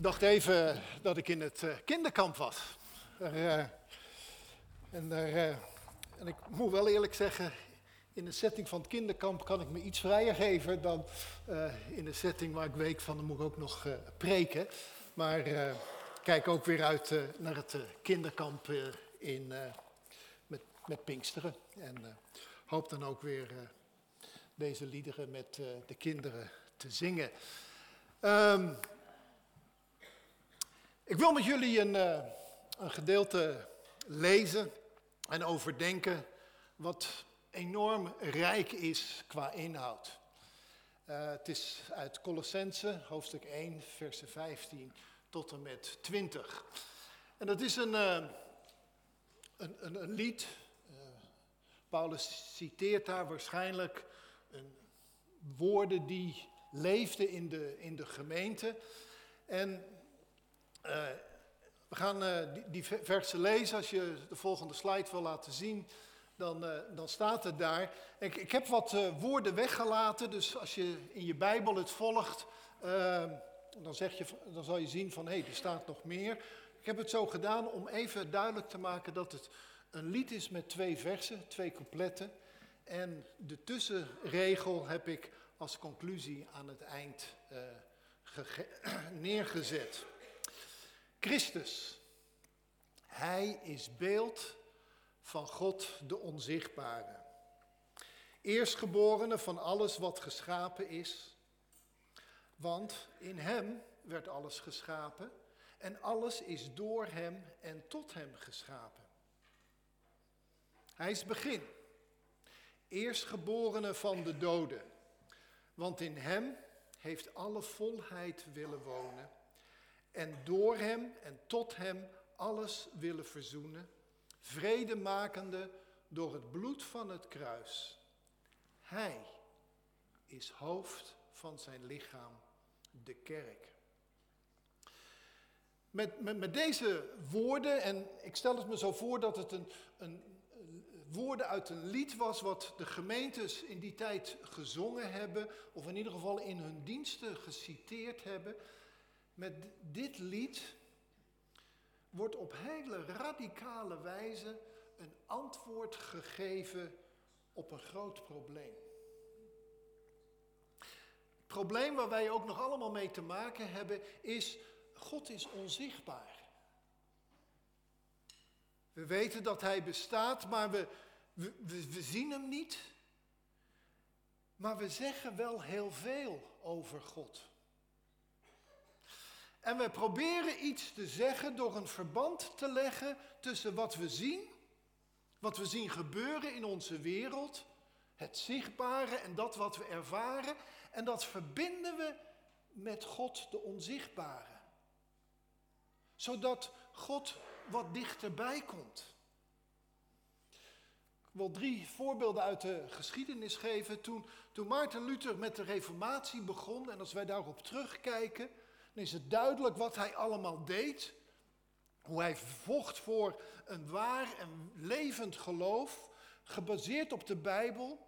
dacht even dat ik in het uh, kinderkamp was. Uh, en, uh, en, ik moet wel eerlijk zeggen, in de setting van het kinderkamp kan ik me iets vrijer geven dan in de setting waar ik week van, dan moet ik ook nog preken. Maar kijk ook weer uit naar het kinderkamp in, met, met Pinksteren. En hoop dan ook weer deze liederen met de kinderen te zingen. Um, ik wil met jullie een, uh, een gedeelte lezen en overdenken wat enorm rijk is qua inhoud. Uh, het is uit Colossense, hoofdstuk 1, versen 15 tot en met 20. En dat is een, een, een, een, lied. Paulus citeert daar waarschijnlijk een, woorden die leefden in de, in de gemeente. En uh, we gaan uh, die, die, versen lezen. Als je de volgende slide wil laten zien, dan, uh, dan staat het daar. Ik, ik heb wat woorden weggelaten, dus als je in je Bijbel het volgt, dan, zeg je, dan zal je zien van hé, hey, er staat nog meer. Ik heb het zo gedaan om even duidelijk te maken dat het een lied is met twee versen, twee coupletten. En de tussenregel heb ik als conclusie aan het eind neergezet. Christus. Hij is beeld van God de onzichtbare. Eerstgeborene van alles wat geschapen is. Want in Hem werd alles geschapen en alles is door Hem en tot Hem geschapen. Hij is begin, eerstgeborene van de doden. Want in Hem heeft alle volheid willen wonen en door Hem en tot Hem alles willen verzoenen, vrede makende door het bloed van het kruis. Hij is hoofd van zijn lichaam, de kerk. Met, met, met, deze woorden, en ik stel het me zo voor dat het een, een, woorden uit een lied was wat de gemeentes in die tijd gezongen hebben, of in ieder geval in hun diensten geciteerd hebben. Met dit lied wordt op hele radicale wijze een antwoord gegeven op een groot probleem. Het probleem waar wij ook nog allemaal mee te maken hebben is, God is onzichtbaar. We weten dat Hij bestaat, maar we, we, we, zien Hem niet. Maar we zeggen wel heel veel over God. En we proberen iets te zeggen door een verband te leggen tussen wat we zien, wat we zien gebeuren in onze wereld, het zichtbare en dat wat we ervaren. En dat verbinden we met God, de onzichtbare. Zodat God wat dichterbij komt. Ik wil drie voorbeelden uit de geschiedenis geven. Toen, toen Maarten Luther met de Reformatie begon, en als wij daarop terugkijken, is het duidelijk wat hij allemaal deed. Hoe hij vocht voor een waar en levend geloof, gebaseerd op de Bijbel.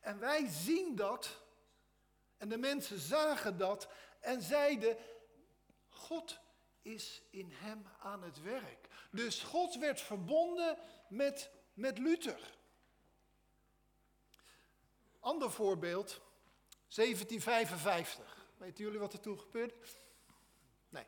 En wij zien dat, en de mensen zagen dat en zeiden, God is in hem aan het werk. Dus God werd verbonden met, met Luther. Ander voorbeeld, 1755. Weten jullie wat er toen gebeurde? Nee.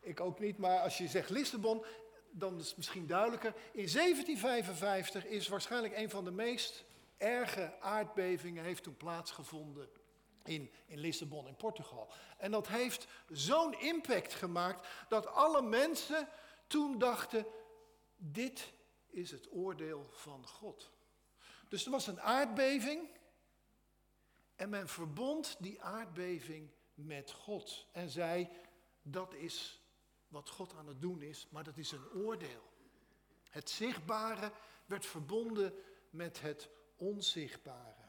Ik ook niet, maar als je zegt Lissabon, dan is het misschien duidelijker. In 1755 is waarschijnlijk een van de meest erge aardbevingen heeft toen plaatsgevonden in, in Lissabon in Portugal. En dat heeft zo'n impact gemaakt dat alle mensen toen dachten, dit is het oordeel van God. Dus er was een aardbeving en men verbond die aardbeving met God en zei, dat is wat God aan het doen is, maar dat is een oordeel. Het zichtbare werd verbonden met het onzichtbare.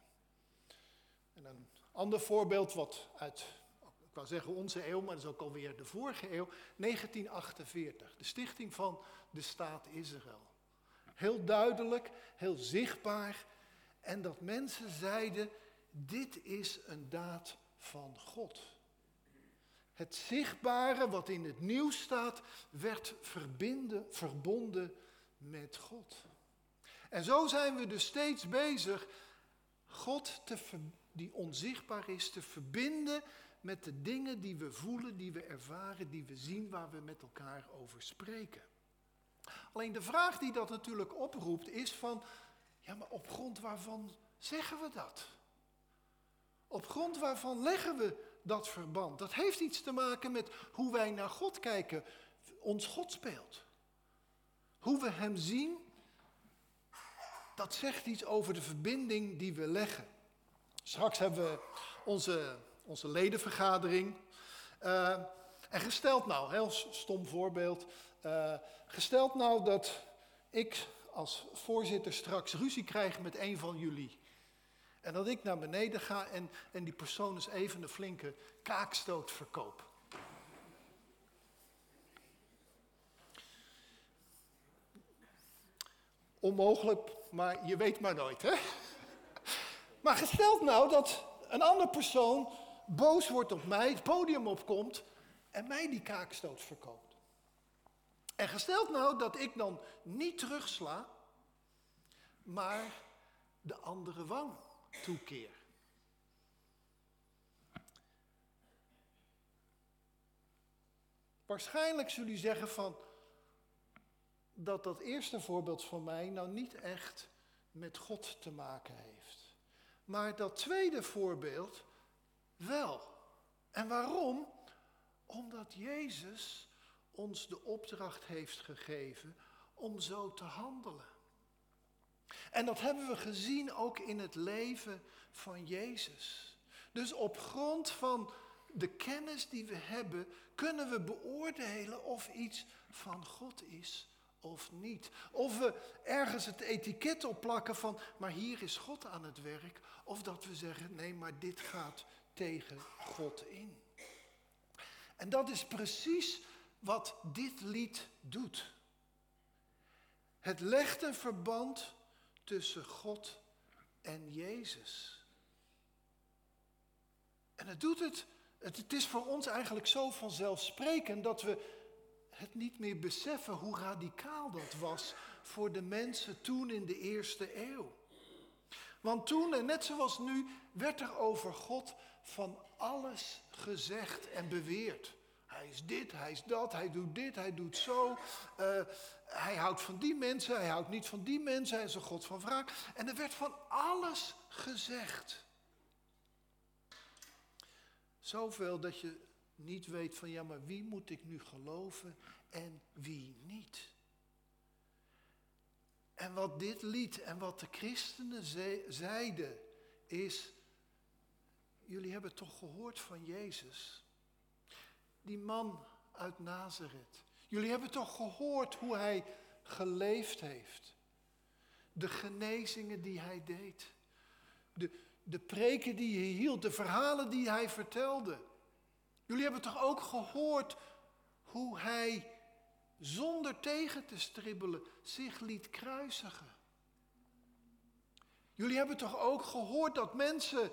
En een ander voorbeeld wat uit, ik wou zeggen onze eeuw, maar dat is ook alweer de vorige eeuw, 1948, de stichting van de staat Israël. Heel duidelijk, heel zichtbaar. En dat mensen zeiden, dit is een daad van God. Het zichtbare wat in het nieuws staat, werd verbonden met God. En zo zijn we dus steeds bezig God te, die onzichtbaar is te verbinden met de dingen die we voelen, die we ervaren, die we zien, waar we met elkaar over spreken. Alleen de vraag die dat natuurlijk oproept is van, ja maar op grond waarvan zeggen we dat? Op grond waarvan leggen we dat verband? Dat heeft iets te maken met hoe wij naar God kijken, ons God speelt. Hoe we Hem zien, dat zegt iets over de verbinding die we leggen. Straks hebben we onze, onze ledenvergadering. Uh, en gesteld nou, heel stom voorbeeld. Uh, gesteld nou dat ik als voorzitter straks ruzie krijg met een van jullie. En dat ik naar beneden ga en, en die persoon eens even een flinke kaakstoot verkoop. Onmogelijk, maar je weet maar nooit, hè? Maar gesteld nou dat een andere persoon boos wordt op mij, het podium opkomt en mij die kaakstoot verkoopt. En gesteld nou dat ik dan niet terugsla, maar de andere wang toekeer. Waarschijnlijk zullen jullie zeggen van dat dat eerste voorbeeld van mij nou niet echt met God te maken heeft. Maar dat tweede voorbeeld wel. En waarom? Omdat Jezus ons de opdracht heeft gegeven om zo te handelen. En dat hebben we gezien ook in het leven van Jezus. Dus op grond van de kennis die we hebben, kunnen we beoordelen of iets van God is of niet. Of we ergens het etiket op plakken van, maar hier is God aan het werk. Of dat we zeggen, nee, maar dit gaat tegen God in. En dat is precies wat dit lied doet. Het legt een verband tussen God en Jezus. En het doet het, het, is voor ons eigenlijk zo vanzelfsprekend dat we het niet meer beseffen hoe radicaal dat was voor de mensen toen in de eerste eeuw. Want toen, en net zoals nu, werd er over God van alles gezegd en beweerd. Hij is dit, hij is dat, hij doet dit, hij doet zo. Uh, hij houdt van die mensen, hij houdt niet van die mensen, hij is een God van wraak. En er werd van alles gezegd. Zoveel dat je niet weet van ja, maar wie moet ik nu geloven en wie niet. En wat dit lied en wat de christenen zeiden is, jullie hebben toch gehoord van Jezus? Die man uit Nazareth. Jullie hebben toch gehoord hoe hij geleefd heeft? De genezingen die hij deed. De, de preken die hij hield, de verhalen die hij vertelde. Jullie hebben toch ook gehoord hoe hij zonder tegen te stribbelen zich liet kruisigen. Jullie hebben toch ook gehoord dat mensen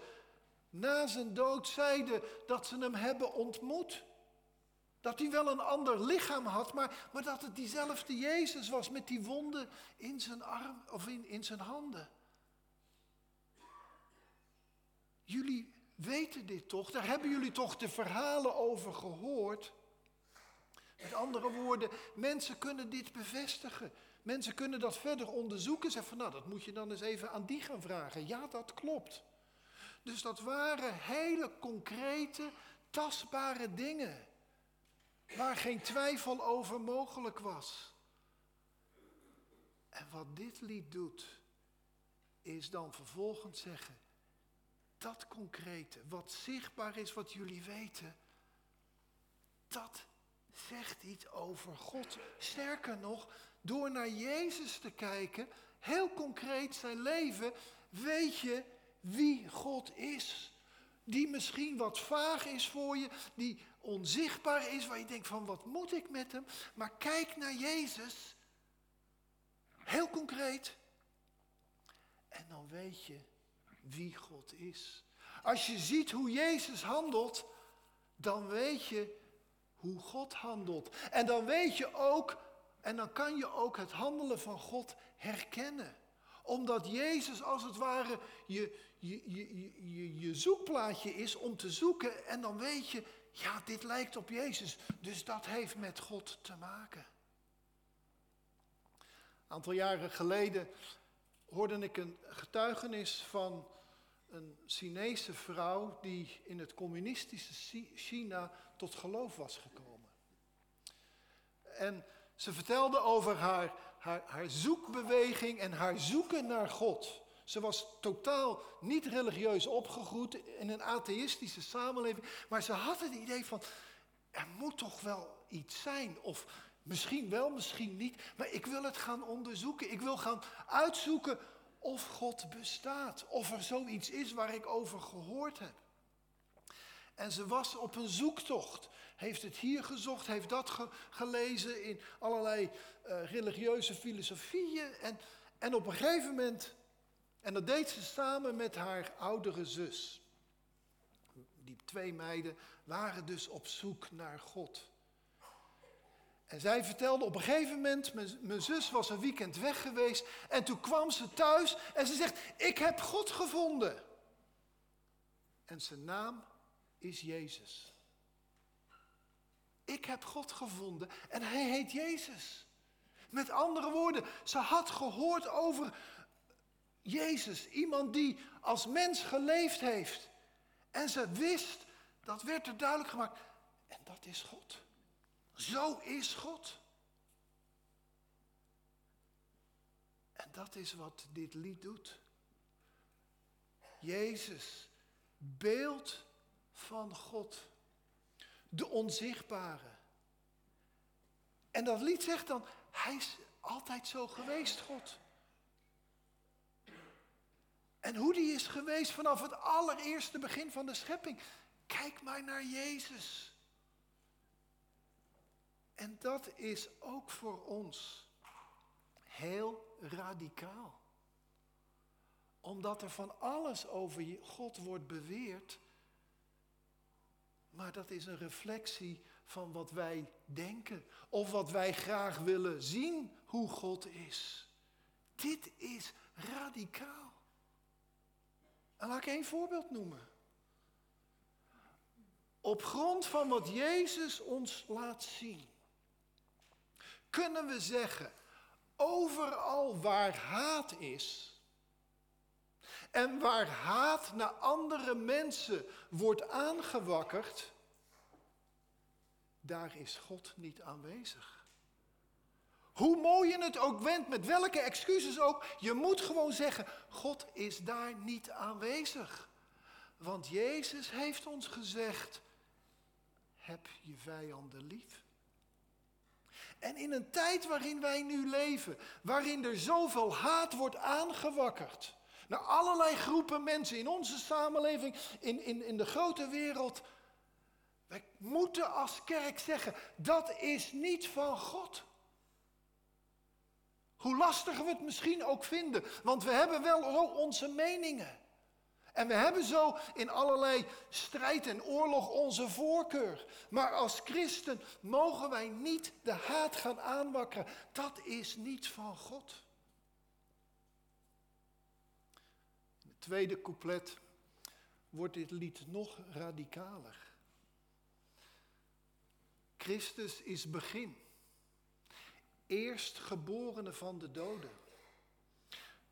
na zijn dood zeiden dat ze hem hebben ontmoet? Dat hij wel een ander lichaam had, maar, maar dat het diezelfde Jezus was met die wonden in zijn arm of in, in zijn handen. Jullie weten dit toch? Daar hebben jullie toch de verhalen over gehoord? Met andere woorden, mensen kunnen dit bevestigen. Mensen kunnen dat verder onderzoeken. Zeggen van nou, dat moet je dan eens even aan die gaan vragen. Ja, dat klopt. Dus dat waren hele concrete, tastbare dingen. Waar geen twijfel over mogelijk was. En wat dit lied doet, is dan vervolgens zeggen: dat concrete, wat zichtbaar is, wat jullie weten, dat zegt iets over God. Sterker nog, door naar Jezus te kijken, heel concreet zijn leven, weet je wie God is. Die misschien wat vaag is voor je, die onzichtbaar is, waar je denkt van wat moet ik met hem? Maar kijk naar Jezus, heel concreet. En dan weet je wie God is. Als je ziet hoe Jezus handelt, dan weet je hoe God handelt. En dan weet je ook, en dan kan je ook het handelen van God herkennen. Omdat Jezus als het ware je, je, je, je, je zoekplaatje is om te zoeken. En dan weet je, ja, dit lijkt op Jezus. Dus dat heeft met God te maken. Een aantal jaren geleden hoorde ik een getuigenis van een Chinese vrouw die in het communistische China tot geloof was gekomen. En ze vertelde over haar, haar, zoekbeweging en haar zoeken naar God. Ze was totaal niet religieus opgegroeid in een atheïstische samenleving, maar ze had het idee van, er moet toch wel iets zijn, of misschien wel, misschien niet, maar ik wil het gaan onderzoeken. Ik wil gaan uitzoeken of God bestaat, of er zoiets is waar ik over gehoord heb. En ze was op een zoektocht. Heeft het hier gezocht, heeft dat gelezen in allerlei uh, religieuze filosofieën. En, en op een gegeven moment, en dat deed ze samen met haar oudere zus. Die twee meiden waren dus op zoek naar God. En zij vertelde op een gegeven moment, mijn, zus was een weekend weg geweest en toen kwam ze thuis en ze zegt, ik heb God gevonden. En zijn naam is Jezus. Ik heb God gevonden en hij heet Jezus. Met andere woorden, ze had gehoord over Jezus, iemand die als mens geleefd heeft. En ze wist, dat werd er duidelijk gemaakt, en dat is God. Zo is God. En dat is wat dit lied doet. Jezus, beeld van God, de onzichtbare. En dat lied zegt dan, hij is altijd zo geweest, God. En hoe die is geweest vanaf het allereerste begin van de schepping. Kijk maar naar Jezus. En dat is ook voor ons heel radicaal. Omdat er van alles over God wordt beweerd, maar dat is een reflectie van wat wij denken of wat wij graag willen zien hoe God is. Dit is radicaal. En laat ik één voorbeeld noemen. Op grond van wat Jezus ons laat zien, kunnen we zeggen, overal waar haat is en waar haat naar andere mensen wordt aangewakkerd, daar is God niet aanwezig. Hoe mooi je het ook wendt, met welke excuses ook, je moet gewoon zeggen, God is daar niet aanwezig. Want Jezus heeft ons gezegd, heb je vijanden lief. En in een tijd waarin wij nu leven, waarin er zoveel haat wordt aangewakkerd, naar allerlei groepen mensen in onze samenleving, in, in, in de grote wereld. Wij moeten als kerk zeggen, dat is niet van God. Hoe lastig we het misschien ook vinden, want we hebben wel onze meningen. En we hebben zo in allerlei strijd en oorlog onze voorkeur. Maar als christen mogen wij niet de haat gaan aanwakkeren. Dat is niet van God. In het tweede couplet wordt dit lied nog radicaler. Christus is begin. Eerstgeborene van de doden.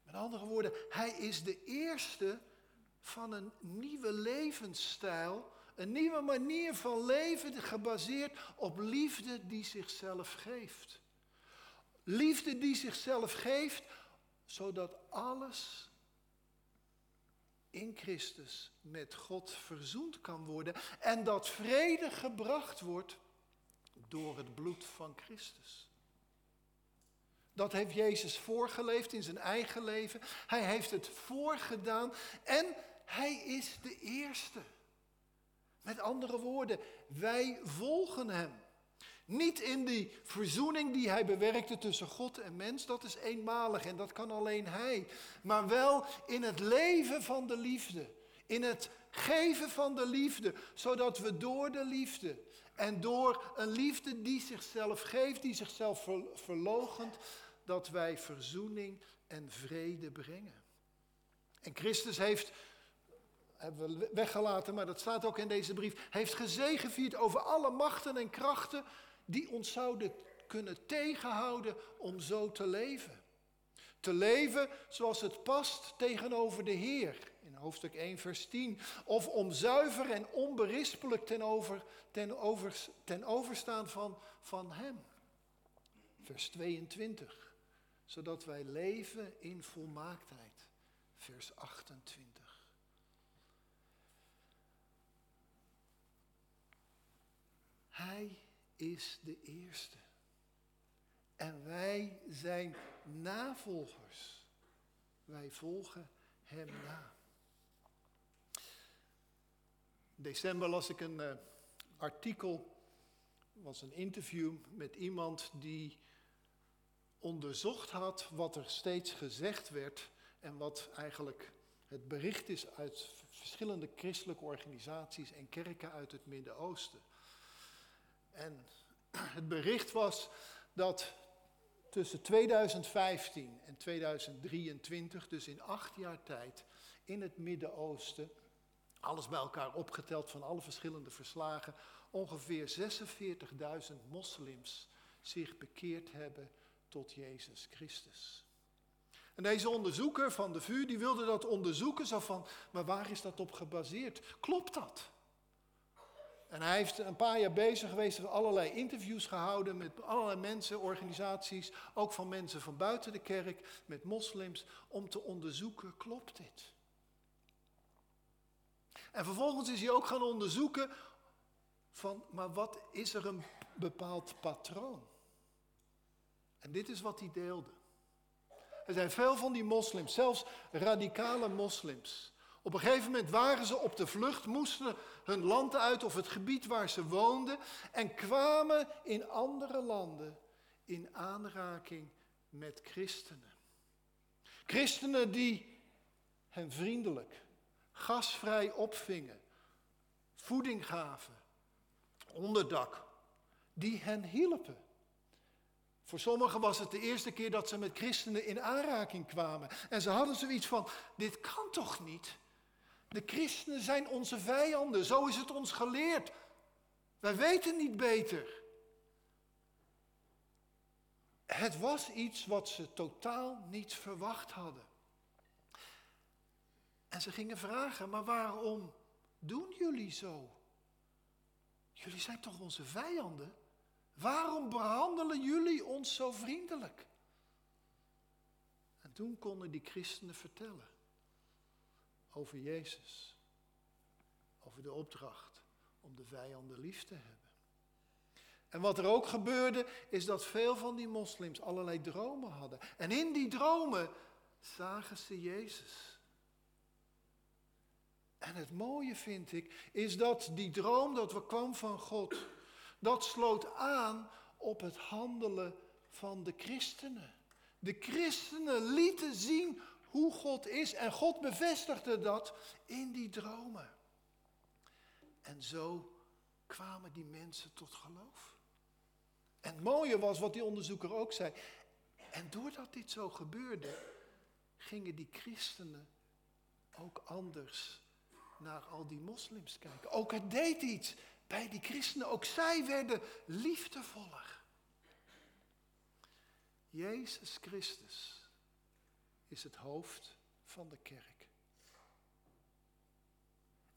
Met andere woorden, hij is de eerste van een nieuwe levensstijl, een nieuwe manier van leven gebaseerd op liefde die zichzelf geeft. Liefde die zichzelf geeft, zodat alles in Christus met God verzoend kan worden en dat vrede gebracht wordt door het bloed van Christus. Dat heeft Jezus voorgeleefd in zijn eigen leven. Hij heeft het voorgedaan en hij is de eerste. Met andere woorden, wij volgen hem. Niet in die verzoening die hij bewerkte tussen God en mens, dat is eenmalig en dat kan alleen hij. Maar wel in het leven van de liefde. In het geven van de liefde, zodat we door de liefde en door een liefde die zichzelf geeft, die zichzelf verlogent, dat wij verzoening en vrede brengen. En Christus heeft, hebben we weggelaten, maar dat staat ook in deze brief, heeft gezegevierd over alle machten en krachten die ons zouden kunnen tegenhouden om zo te leven. Te leven zoals het past tegenover de Heer, in hoofdstuk 1, vers 10. Of om zuiver en onberispelijk ten, over, ten, over, ten overstaan van, van Hem. Vers 22. Zodat wij leven in volmaaktheid. Vers 28. Hij is de eerste. En wij zijn navolgers. Wij volgen Hem na. In december las ik een uh, artikel, was een interview met iemand die onderzocht had wat er steeds gezegd werd en wat eigenlijk het bericht is uit verschillende christelijke organisaties en kerken uit het Midden-Oosten. En het bericht was dat tussen 2015 en 2023, dus in acht jaar tijd, in het Midden-Oosten, alles bij elkaar opgeteld van alle verschillende verslagen, ongeveer 46.000 moslims zich bekeerd hebben tot Jezus Christus. En deze onderzoeker van de VU, die wilde dat onderzoeken, zo van, maar waar is dat op gebaseerd? Klopt dat? En hij heeft een paar jaar bezig geweest, allerlei interviews gehouden met allerlei mensen, organisaties, ook van mensen van buiten de kerk, met moslims, om te onderzoeken, klopt dit? En vervolgens is hij ook gaan onderzoeken van, maar wat is er een bepaald patroon? En dit is wat hij deelde. Er zijn veel van die moslims, zelfs radicale moslims. Op een gegeven moment waren ze op de vlucht, moesten hun land uit of het gebied waar ze woonden en kwamen in andere landen in aanraking met christenen. Christenen die hen vriendelijk, gasvrij opvingen, voeding gaven, onderdak, die hen hielpen. Voor sommigen was het de eerste keer dat ze met christenen in aanraking kwamen. En ze hadden zoiets van, dit kan toch niet? De christenen zijn onze vijanden, zo is het ons geleerd. Wij weten niet beter. Het was iets wat ze totaal niet verwacht hadden. En ze gingen vragen, maar waarom doen jullie zo? Jullie zijn toch onze vijanden? Waarom behandelen jullie ons zo vriendelijk? En toen konden die christenen vertellen over Jezus, over de opdracht om de vijanden lief te hebben. En wat er ook gebeurde, is dat veel van die moslims allerlei dromen hadden. En in die dromen zagen ze Jezus. En het mooie vind ik, is dat die droom dat kwam van God, dat sloot aan op het handelen van de christenen. De christenen lieten zien hoe God is en God bevestigde dat in die dromen. En zo kwamen die mensen tot geloof. En het mooie was wat die onderzoeker ook zei. En doordat dit zo gebeurde, gingen die christenen ook anders naar al die moslims kijken. Ook het deed iets bij die christenen. Ook zij werden liefdevoller. Jezus Christus is het hoofd van de kerk.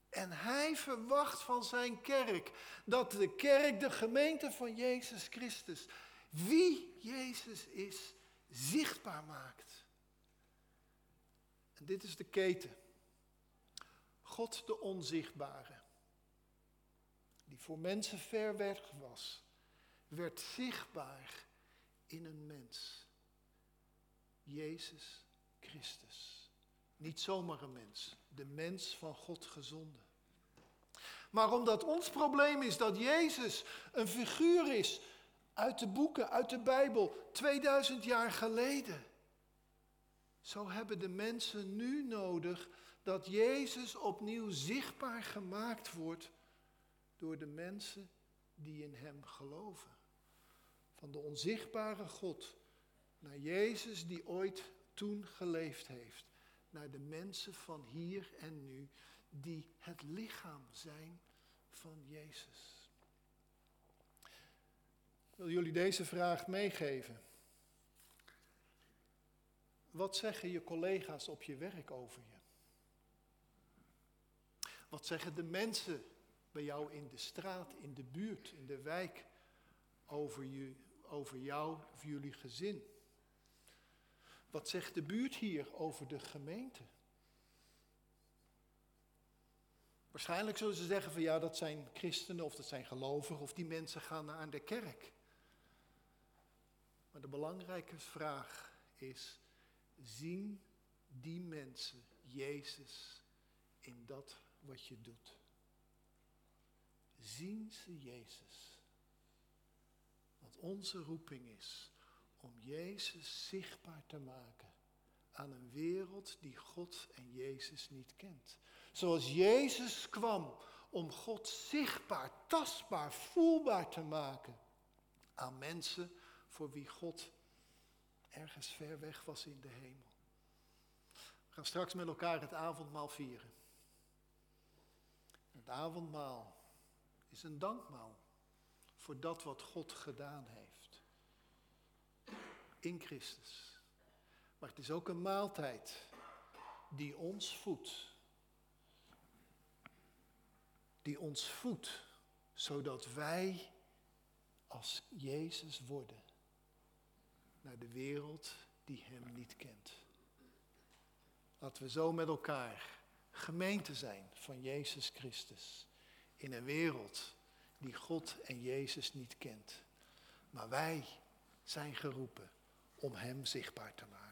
En hij verwacht van zijn kerk dat de kerk, de gemeente van Jezus Christus, wie Jezus is, zichtbaar maakt. En dit is de keten. God de onzichtbare, die voor mensen ver weg was, werd zichtbaar in een mens. Jezus Christus. Niet zomaar een mens, de mens van God gezonden. Maar omdat ons probleem is dat Jezus een figuur is uit de boeken, uit de Bijbel, 2000 jaar geleden. Zo hebben de mensen nu nodig dat Jezus opnieuw zichtbaar gemaakt wordt door de mensen die in Hem geloven. Van de onzichtbare God naar Jezus die ooit toen geleefd heeft. Naar de mensen van hier en nu die het lichaam zijn van Jezus. Ik wil jullie deze vraag meegeven. Wat zeggen je collega's op je werk over je? Wat zeggen de mensen bij jou in de straat, in de buurt, in de wijk over, je, over jou of jullie gezin? Wat zegt de buurt hier over de gemeente? Waarschijnlijk zullen ze zeggen van ja, dat zijn christenen of dat zijn gelovigen of die mensen gaan naar de kerk. Maar de belangrijke vraag is, zien die mensen Jezus in dat wat je doet? Zien ze Jezus? Want onze roeping is om Jezus zichtbaar te maken aan een wereld die God en Jezus niet kent. Zoals Jezus kwam om God zichtbaar, tastbaar, voelbaar te maken aan mensen voor wie God ergens ver weg was in de hemel. We gaan straks met elkaar het avondmaal vieren. Het avondmaal is een dankmaal voor dat wat God gedaan heeft. In Christus. Maar het is ook een maaltijd die ons voedt. Die ons voedt, zodat wij als Jezus worden naar de wereld die Hem niet kent. Laten we zo met elkaar gemeente zijn van Jezus Christus in een wereld die God en Jezus niet kent. Maar wij zijn geroepen om Hem zichtbaar te maken.